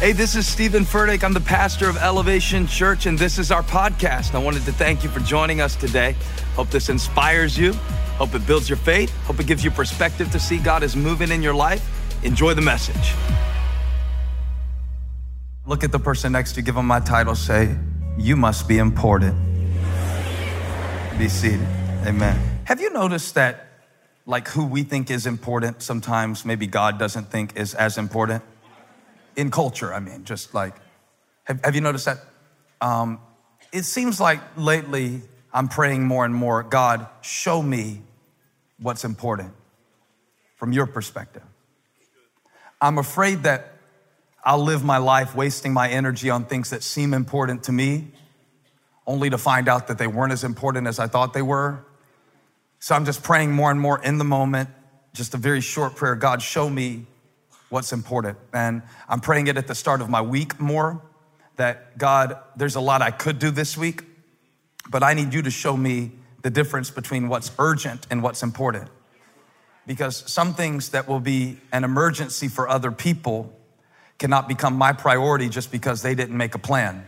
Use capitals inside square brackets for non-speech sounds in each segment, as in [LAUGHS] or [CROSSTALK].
Hey, this is Steven Furtick. I'm the pastor of Elevation Church, and this is our podcast. I wanted to thank you for joining us today. Hope this inspires you. Hope it builds your faith. Hope it gives you perspective to see God is moving in your life. Enjoy the message. Look at the person next to you, give them my title, say, You must be important. Be seated. Amen. Have you noticed that, like, who we think is important, sometimes maybe God doesn't think is as important? In culture, I mean, just like, have, have you noticed that? Um, it seems like lately I'm praying more and more, God, show me what's important from your perspective. I'm afraid that I'll live my life wasting my energy on things that seem important to me, only to find out that they weren't as important as I thought they were. So I'm just praying more and more in the moment, just a very short prayer God, show me what's important. And I'm praying it at the start of my week more that God, there's a lot I could do this week, but I need you to show me the difference between what's urgent and what's important. Because some things that will be an emergency for other people cannot become my priority just because they didn't make a plan.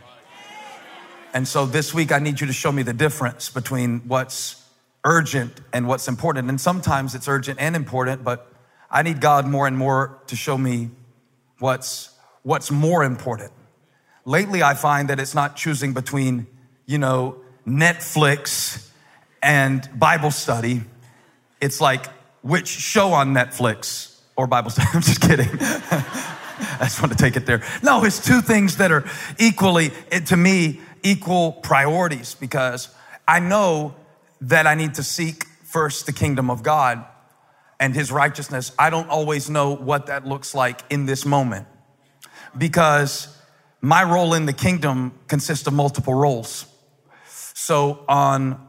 And so this week, I need you to show me the difference between what's urgent and what's important. And sometimes it's urgent and important, but I need God more and more to show me what's, what's more important. Lately, I find that it's not choosing between, you know, Netflix and Bible study. It's like which show on Netflix or Bible study. [LAUGHS] I'm just kidding. [LAUGHS] I just want to take it there. No, it's two things that are equally, to me, equal priorities because I know that I need to seek first the kingdom of God and his righteousness, I don't always know what that looks like in this moment because my role in the kingdom consists of multiple roles. So, on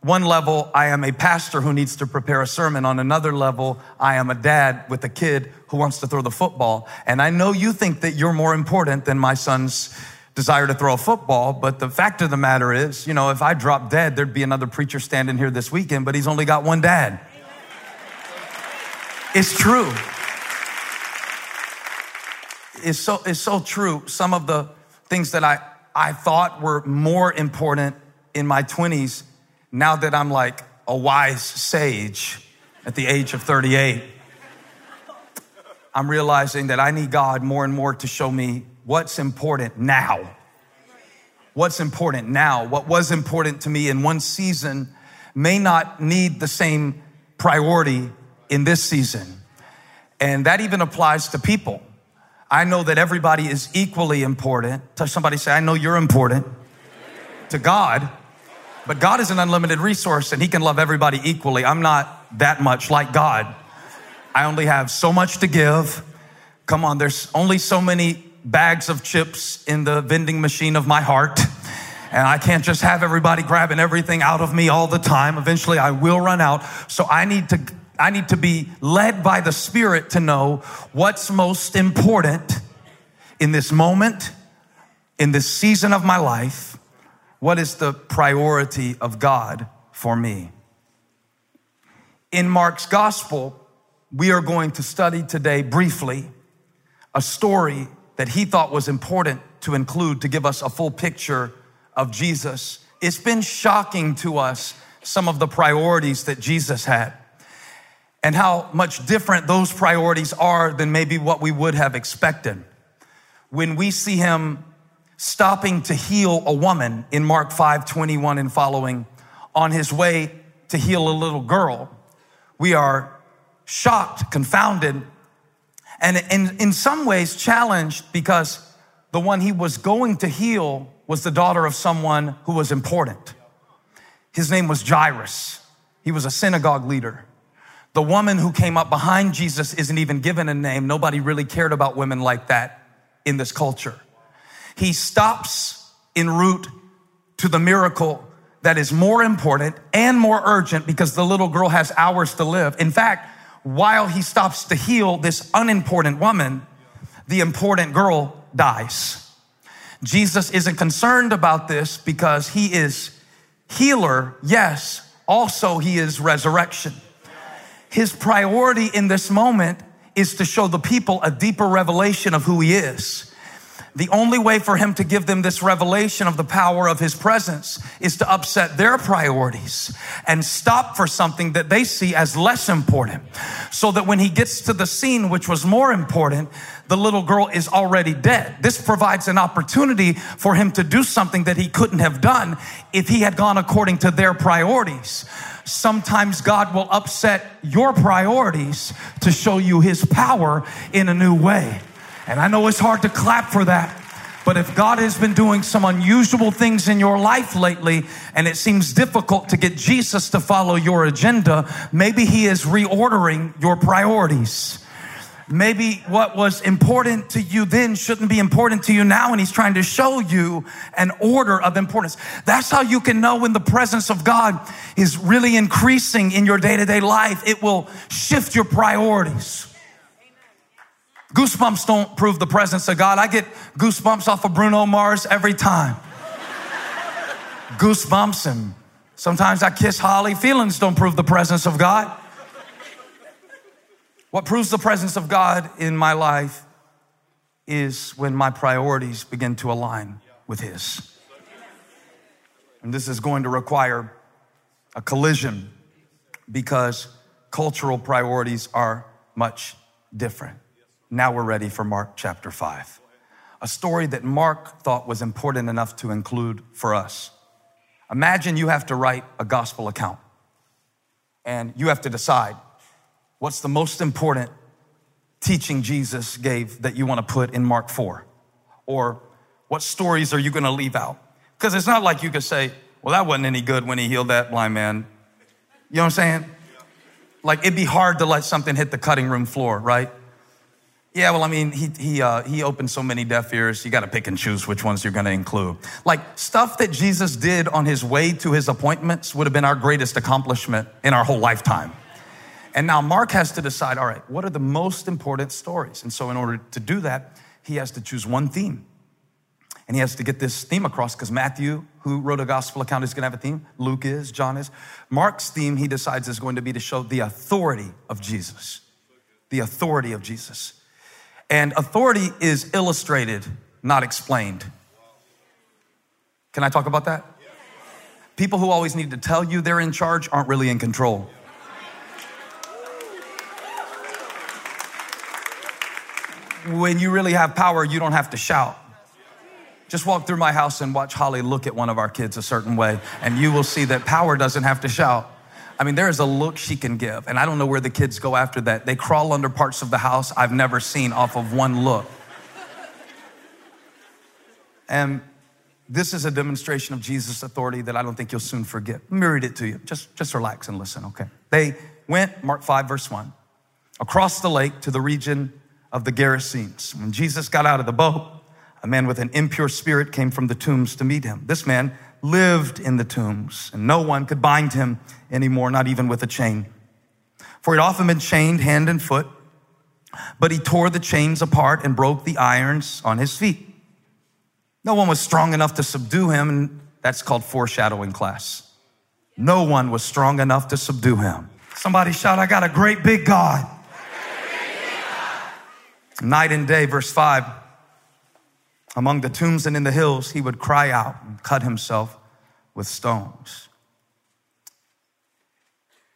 one level, I am a pastor who needs to prepare a sermon. On another level, I am a dad with a kid who wants to throw the football. And I know you think that you're more important than my son's desire to throw a football, but the fact of the matter is, you know, if I drop dead, there'd be another preacher standing here this weekend, but he's only got one dad. It's true. It's so, it's so true. Some of the things that I, I thought were more important in my 20s, now that I'm like a wise sage at the age of 38, I'm realizing that I need God more and more to show me what's important now. What's important now. What was important to me in one season may not need the same priority in this season. And that even applies to people. I know that everybody is equally important. Touch somebody, say, I know you're important to God, but God is an unlimited resource and He can love everybody equally. I'm not that much like God. I only have so much to give. Come on, there's only so many bags of chips in the vending machine of my heart. And I can't just have everybody grabbing everything out of me all the time. Eventually, I will run out. So I need to I need to be led by the Spirit to know what's most important in this moment, in this season of my life. What is the priority of God for me? In Mark's gospel, we are going to study today briefly a story that he thought was important to include to give us a full picture of Jesus. It's been shocking to us some of the priorities that Jesus had and how much different those priorities are than maybe what we would have expected. When we see him stopping to heal a woman in Mark 5 21 and following on his way to heal a little girl, we are shocked, confounded, and in, in some ways challenged because the one he was going to heal was the daughter of someone who was important. His name was Jairus. He was a synagogue leader. The woman who came up behind Jesus isn't even given a name. Nobody really cared about women like that in this culture. He stops en route to the miracle that is more important and more urgent because the little girl has hours to live. In fact, while he stops to heal this unimportant woman, the important girl dies. Jesus isn't concerned about this because he is healer, yes, also he is resurrection. His priority in this moment is to show the people a deeper revelation of who he is. The only way for him to give them this revelation of the power of his presence is to upset their priorities and stop for something that they see as less important. So that when he gets to the scene, which was more important, the little girl is already dead. This provides an opportunity for him to do something that he couldn't have done if he had gone according to their priorities sometimes God will upset your priorities to show you his power in a new way. And I know it's hard to clap for that. But if God has been doing some unusual things in your life lately and it seems difficult to get Jesus to follow your agenda, maybe He is reordering your priorities. Maybe what was important to you then shouldn't be important to you now, and He's trying to show you an order of importance. That's how you can know when the presence of God is really increasing in your day to day life. It will shift your priorities. Goosebumps don't prove the presence of God. I get goosebumps off of Bruno Mars every time. goosebumps, and sometimes I kiss Holly. Feelings don't prove the presence of God. What proves the presence of God in my life is when my priorities begin to align with His. And this is going to require a collision because cultural priorities are much different. Now we're ready for Mark chapter 5. A story that Mark thought was important enough to include for us. Imagine you have to write a gospel account and you have to decide what's the most important teaching Jesus gave that you want to put in Mark 4? Or what stories are you going to leave out? Because it's not like you could say, well, that wasn't any good when he healed that blind man. You know what I'm saying? Like it'd be hard to let something hit the cutting room floor, right? Yeah, well, I mean, he, he, uh, he opened so many deaf ears, you got to pick and choose which ones you're going to include. Like stuff that Jesus did on his way to his appointments would have been our greatest accomplishment in our whole lifetime. And now Mark has to decide all right, what are the most important stories? And so, in order to do that, he has to choose one theme. And he has to get this theme across because Matthew, who wrote a gospel account, is going to have a theme. Luke is, John is. Mark's theme, he decides, is going to be to show the authority of Jesus. The authority of Jesus. And authority is illustrated, not explained. Can I talk about that? People who always need to tell you they're in charge aren't really in control. When you really have power, you don't have to shout. Just walk through my house and watch Holly look at one of our kids a certain way, and you will see that power doesn't have to shout. I mean, there is a look she can give, and I don't know where the kids go after that. They crawl under parts of the house I've never seen off of one look. And this is a demonstration of Jesus' authority that I don't think you'll soon forget. Read it to you. Just, just relax and listen, okay? They went, Mark 5, verse 1, across the lake to the region of the Gerasenes. When Jesus got out of the boat, a man with an impure spirit came from the tombs to meet him. This man lived in the tombs, and no one could bind him anymore, not even with a chain. For he'd often been chained hand and foot, but he tore the chains apart and broke the irons on his feet. No one was strong enough to subdue him, and that's called foreshadowing class. No one was strong enough to subdue him. Somebody shout, I got a great big God. Night and day, verse 5 among the tombs and in the hills, he would cry out and cut himself with stones.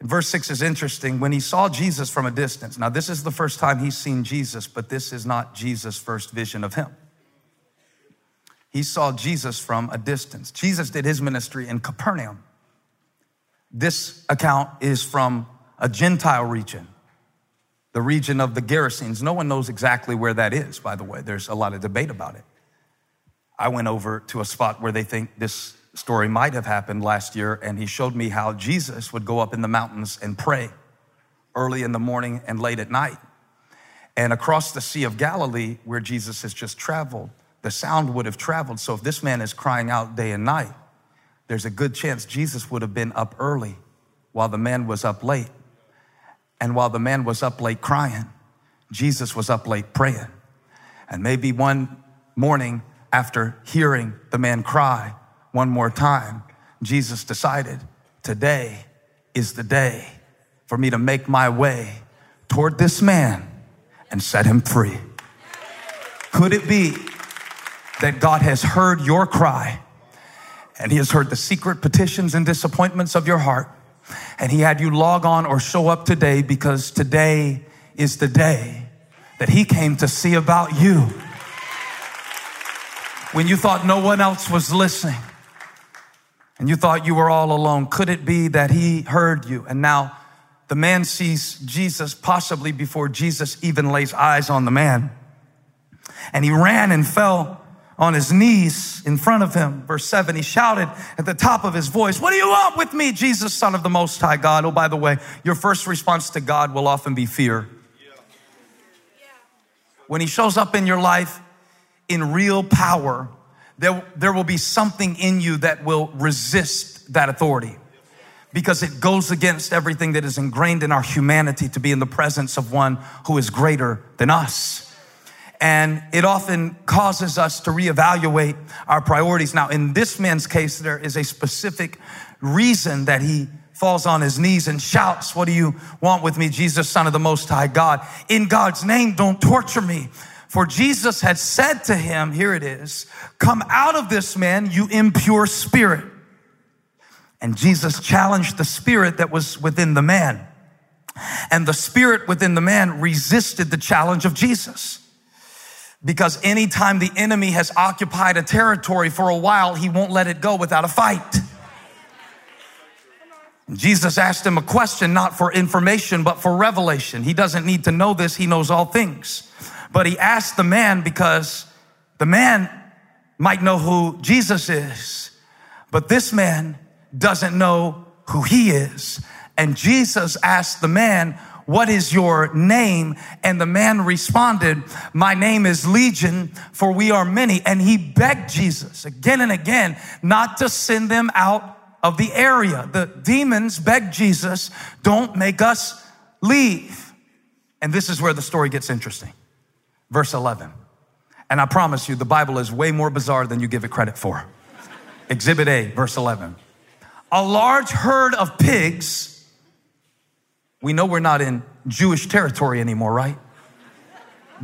Verse 6 is interesting. When he saw Jesus from a distance, now this is the first time he's seen Jesus, but this is not Jesus' first vision of him. He saw Jesus from a distance. Jesus did his ministry in Capernaum. This account is from a Gentile region, the region of the Gerasenes. No one knows exactly where that is, by the way. There's a lot of debate about it. I went over to a spot where they think this story might have happened last year, and he showed me how Jesus would go up in the mountains and pray early in the morning and late at night. And across the Sea of Galilee, where Jesus has just traveled, the sound would have traveled. So if this man is crying out day and night, there's a good chance Jesus would have been up early while the man was up late. And while the man was up late crying, Jesus was up late praying. And maybe one morning after hearing the man cry one more time, Jesus decided, today is the day for me to make my way toward this man and set him free. Could it be that God has heard your cry and he has heard the secret petitions and disappointments of your heart and he had you log on or show up today because today is the day that he came to see about you. When you thought no one else was listening and you thought you were all alone, could it be that he heard you and now the man sees Jesus possibly before Jesus even lays eyes on the man. And he ran and fell on his knees in front of him. Verse 7, he shouted at the top of his voice, What do you want with me, Jesus, Son of the Most High God? Oh, by the way, your first response to God will often be fear. When he shows up in your life in real power, there, there will be something in you that will resist that authority because it goes against everything that is ingrained in our humanity to be in the presence of one who is greater than us. And it often causes us to reevaluate our priorities. Now, in this man's case, there is a specific reason that he falls on his knees and shouts, What do you want with me, Jesus, Son of the Most High God? In God's name, don't torture me. For Jesus had said to him, Here it is, come out of this man, you impure spirit. And Jesus challenged the spirit that was within the man. And the spirit within the man resisted the challenge of Jesus. Because anytime the enemy has occupied a territory for a while, he won't let it go without a fight. Jesus asked him a question, not for information, but for revelation. He doesn't need to know this, he knows all things. But he asked the man because the man might know who Jesus is, but this man doesn't know who he is. And Jesus asked the man, what is your name? And the man responded, my name is Legion, for we are many. And he begged Jesus again and again not to send them out of the area. The demons begged Jesus, don't make us leave. And this is where the story gets interesting. Verse 11. And I promise you, the Bible is way more bizarre than you give it credit for. Exhibit A, verse 11 a large herd of pigs. We know we're not in Jewish territory anymore, right?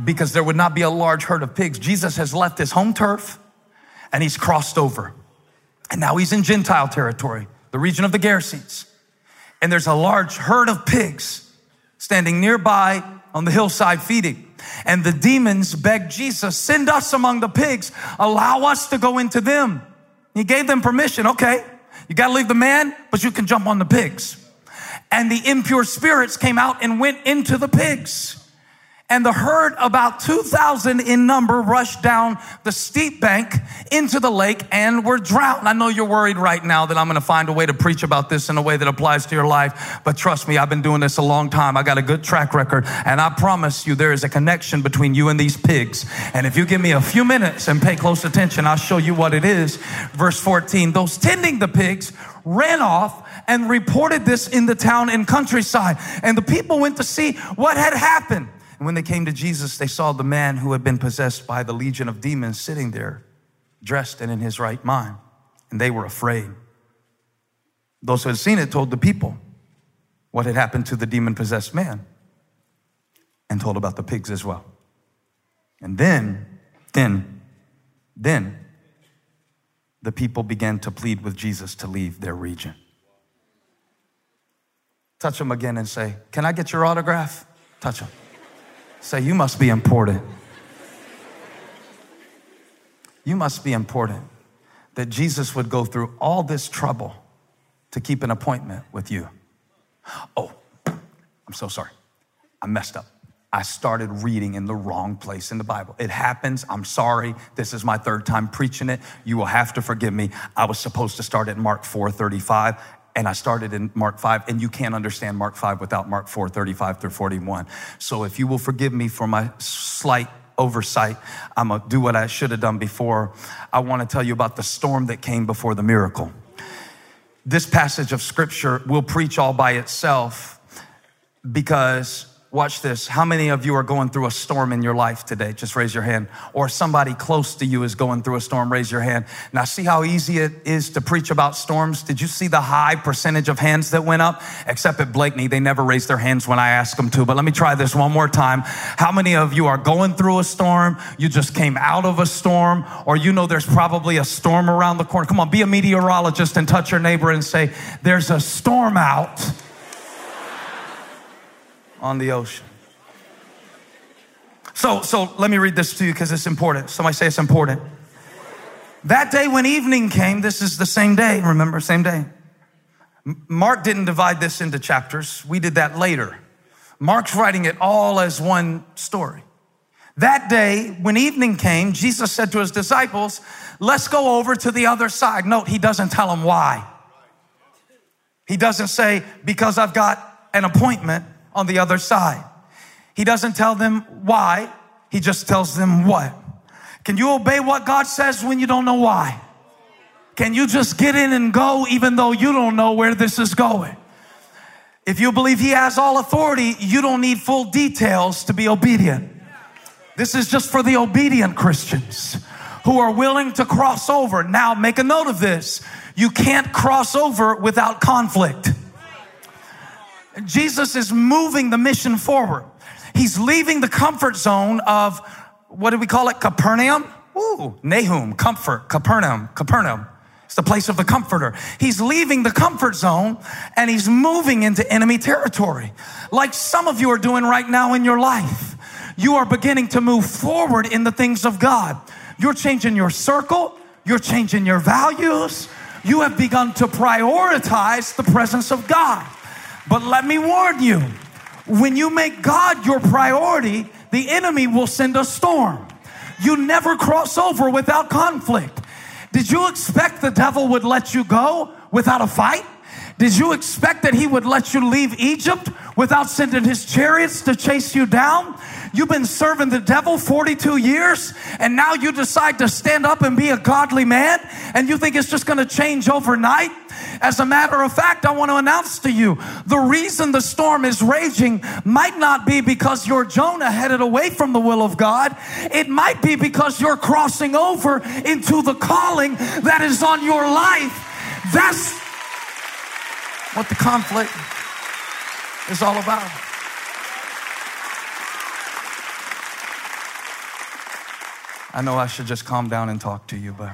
Because there would not be a large herd of pigs. Jesus has left his home turf and he's crossed over. And now he's in Gentile territory, the region of the Gerasenes. And there's a large herd of pigs standing nearby on the hillside feeding. And the demons begged Jesus, send us among the pigs, allow us to go into them. He gave them permission. Okay, you got to leave the man, but you can jump on the pigs. And the impure spirits came out and went into the pigs and the herd, about 2,000 in number, rushed down the steep bank into the lake and were drowned. I know you're worried right now that I'm going to find a way to preach about this in a way that applies to your life, but trust me, I've been doing this a long time. I got a good track record, and I promise you there is a connection between you and these pigs. And if you give me a few minutes and pay close attention, I'll show you what it is. Verse 14, those tending the pigs ran off and reported this in the town and countryside. And the people went to see what had happened. And when they came to Jesus, they saw the man who had been possessed by the legion of demons sitting there, dressed and in his right mind. And they were afraid. Those who had seen it told the people what had happened to the demon possessed man and told about the pigs as well. And then, then, then, the people began to plead with Jesus to leave their region. Touch them again and say, Can I get your autograph? Touch them. Say, you must be important. You must be important that Jesus would go through all this trouble to keep an appointment with you. Oh, I'm so sorry. I messed up. I started reading in the wrong place in the Bible. It happens. I'm sorry. This is my third time preaching it. You will have to forgive me. I was supposed to start at Mark 4:35 and I started in Mark 5, and you can't understand Mark 5 without Mark 4, 35 through 41. So if you will forgive me for my slight oversight, I'm gonna do what I should have done before. I wanna tell you about the storm that came before the miracle. This passage of scripture will preach all by itself because Watch this. How many of you are going through a storm in your life today? Just raise your hand. Or somebody close to you is going through a storm. Raise your hand. Now, see how easy it is to preach about storms? Did you see the high percentage of hands that went up? Except at Blakeney, they never raise their hands when I ask them to. But let me try this one more time. How many of you are going through a storm? You just came out of a storm, or you know there's probably a storm around the corner. Come on, be a meteorologist and touch your neighbor and say, There's a storm out on the ocean. So, so let me read this to you because it's important. Somebody say it's important. That day when evening came, this is the same day, remember, same day. Mark didn't divide this into chapters. We did that later. Mark's writing it all as one story. That day, when evening came, Jesus said to his disciples, Let's go over to the other side. Note, he doesn't tell them why. He doesn't say, Because I've got an appointment on the other side. He doesn't tell them why, he just tells them what. Can you obey what God says when you don't know why? Can you just get in and go even though you don't know where this is going? If you believe He has all authority, you don't need full details to be obedient. This is just for the obedient Christians who are willing to cross over. Now, make a note of this you can't cross over without conflict. Jesus is moving the mission forward. He's leaving the comfort zone of what do we call it? Capernaum? Ooh, Nahum, comfort, Capernaum, Capernaum. It's the place of the comforter. He's leaving the comfort zone and he's moving into enemy territory. Like some of you are doing right now in your life. You are beginning to move forward in the things of God. You're changing your circle. You're changing your values. You have begun to prioritize the presence of God. But let me warn you when you make God your priority, the enemy will send a storm. You never cross over without conflict. Did you expect the devil would let you go without a fight? Did you expect that he would let you leave Egypt without sending his chariots to chase you down? You've been serving the devil 42 years and now you decide to stand up and be a godly man and you think it's just going to change overnight? As a matter of fact, I want to announce to you the reason the storm is raging might not be because you're Jonah headed away from the will of God. It might be because you're crossing over into the calling that is on your life. That's what the conflict is all about. I know I should just calm down and talk to you, but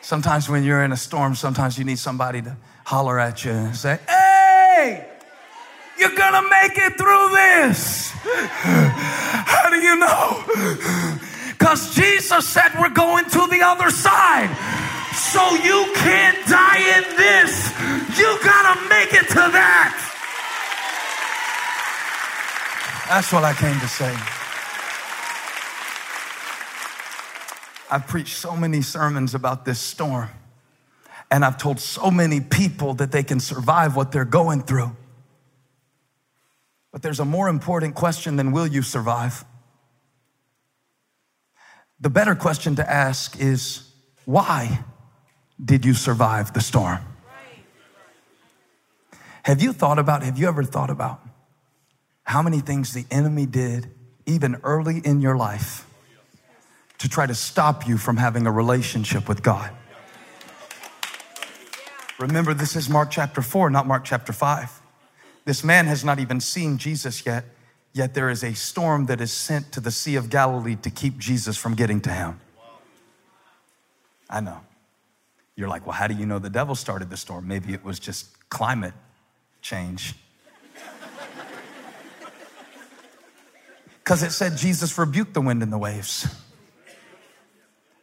sometimes when you're in a storm, sometimes you need somebody to holler at you and say, Hey, you're gonna make it through this. [LAUGHS] How do you know? Because Jesus said we're going to the other side. So you can't die in this. You gotta make it to that. That's what I came to say. I've preached so many sermons about this storm, and I've told so many people that they can survive what they're going through. But there's a more important question than will you survive? The better question to ask is why did you survive the storm? Have you thought about, have you ever thought about how many things the enemy did even early in your life to try to stop you from having a relationship with God? Remember, this is Mark chapter 4, not Mark chapter 5. This man has not even seen Jesus yet, yet there is a storm that is sent to the Sea of Galilee to keep Jesus from getting to him. I know. You're like, well, how do you know the devil started the storm? Maybe it was just climate change. [LAUGHS] Because it said Jesus rebuked the wind and the waves.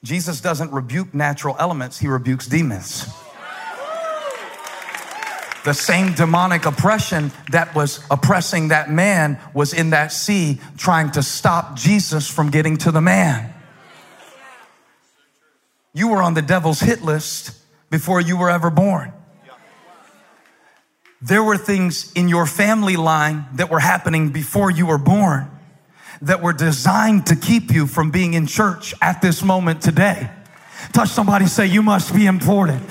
Jesus doesn't rebuke natural elements, he rebukes demons. The same demonic oppression that was oppressing that man was in that sea trying to stop Jesus from getting to the man. You were on the devil's hit list before you were ever born. There were things in your family line that were happening before you were born that were designed to keep you from being in church at this moment today. Touch somebody, say, You must be important.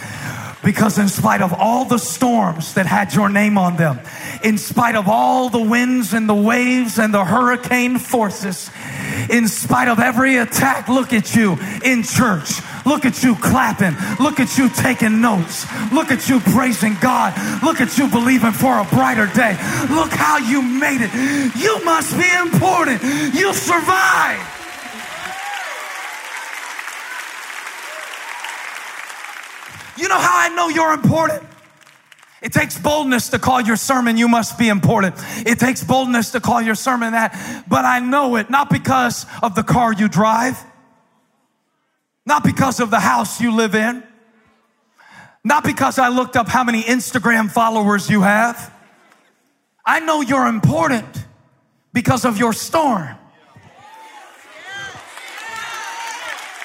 Because in spite of all the storms that had your name on them, in spite of all the winds and the waves and the hurricane forces, in spite of every attack, look at you in church. Look at you clapping. Look at you taking notes. Look at you praising God. Look at you believing for a brighter day. Look how you made it. You must be important. You survived. You know how I know you're important? It takes boldness to call your sermon, you must be important. It takes boldness to call your sermon that, but I know it not because of the car you drive, not because of the house you live in, not because I looked up how many Instagram followers you have. I know you're important because of your storm.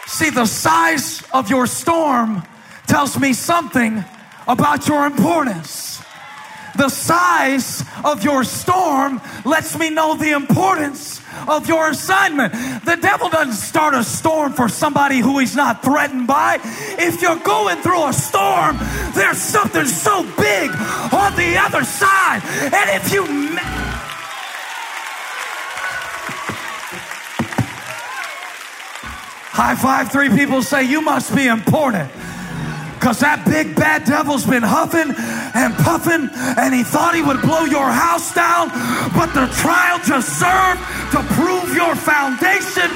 See, the size of your storm tells me something about your importance. The size of your storm lets me know the importance of your assignment. The devil doesn't start a storm for somebody who he's not threatened by. If you're going through a storm, there's something so big on the other side. And if you. High five, three people say, You must be important. Because that big bad devil's been huffing and puffing, and he thought he would blow your house down, but the trial just served to prove your foundation.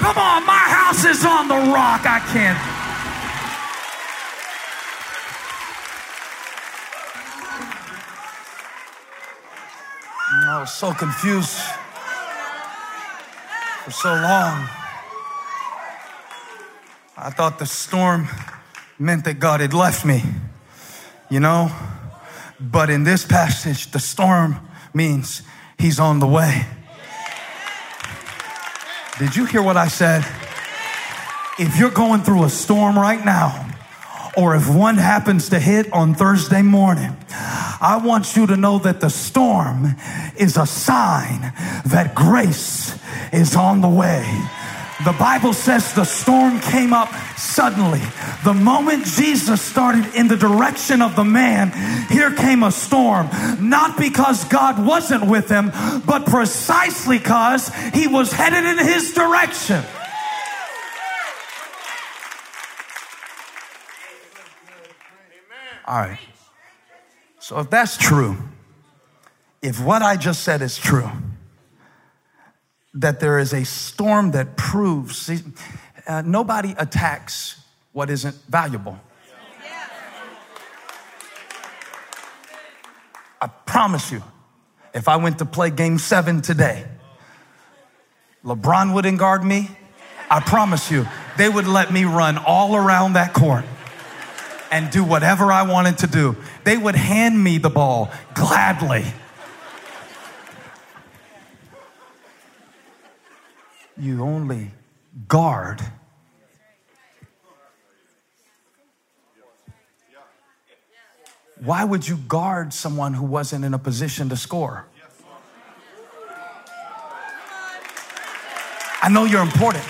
Come on, my house is on the rock. I can't. I was so confused for so long. I thought the storm meant that God had left me, you know? But in this passage, the storm means he's on the way. Did you hear what I said? If you're going through a storm right now, or if one happens to hit on Thursday morning, I want you to know that the storm is a sign that grace is on the way. The Bible says the storm came up suddenly. The moment Jesus started in the direction of the man, here came a storm. Not because God wasn't with him, but precisely because he was headed in his direction. All right. So if that's true, if what I just said is true, that there is a storm that proves see, uh, nobody attacks what isn't valuable. I promise you, if I went to play game seven today, LeBron wouldn't guard me. I promise you, they would let me run all around that court and do whatever I wanted to do. They would hand me the ball gladly. You only guard Why would you guard someone who wasn't in a position to score? I know you're important.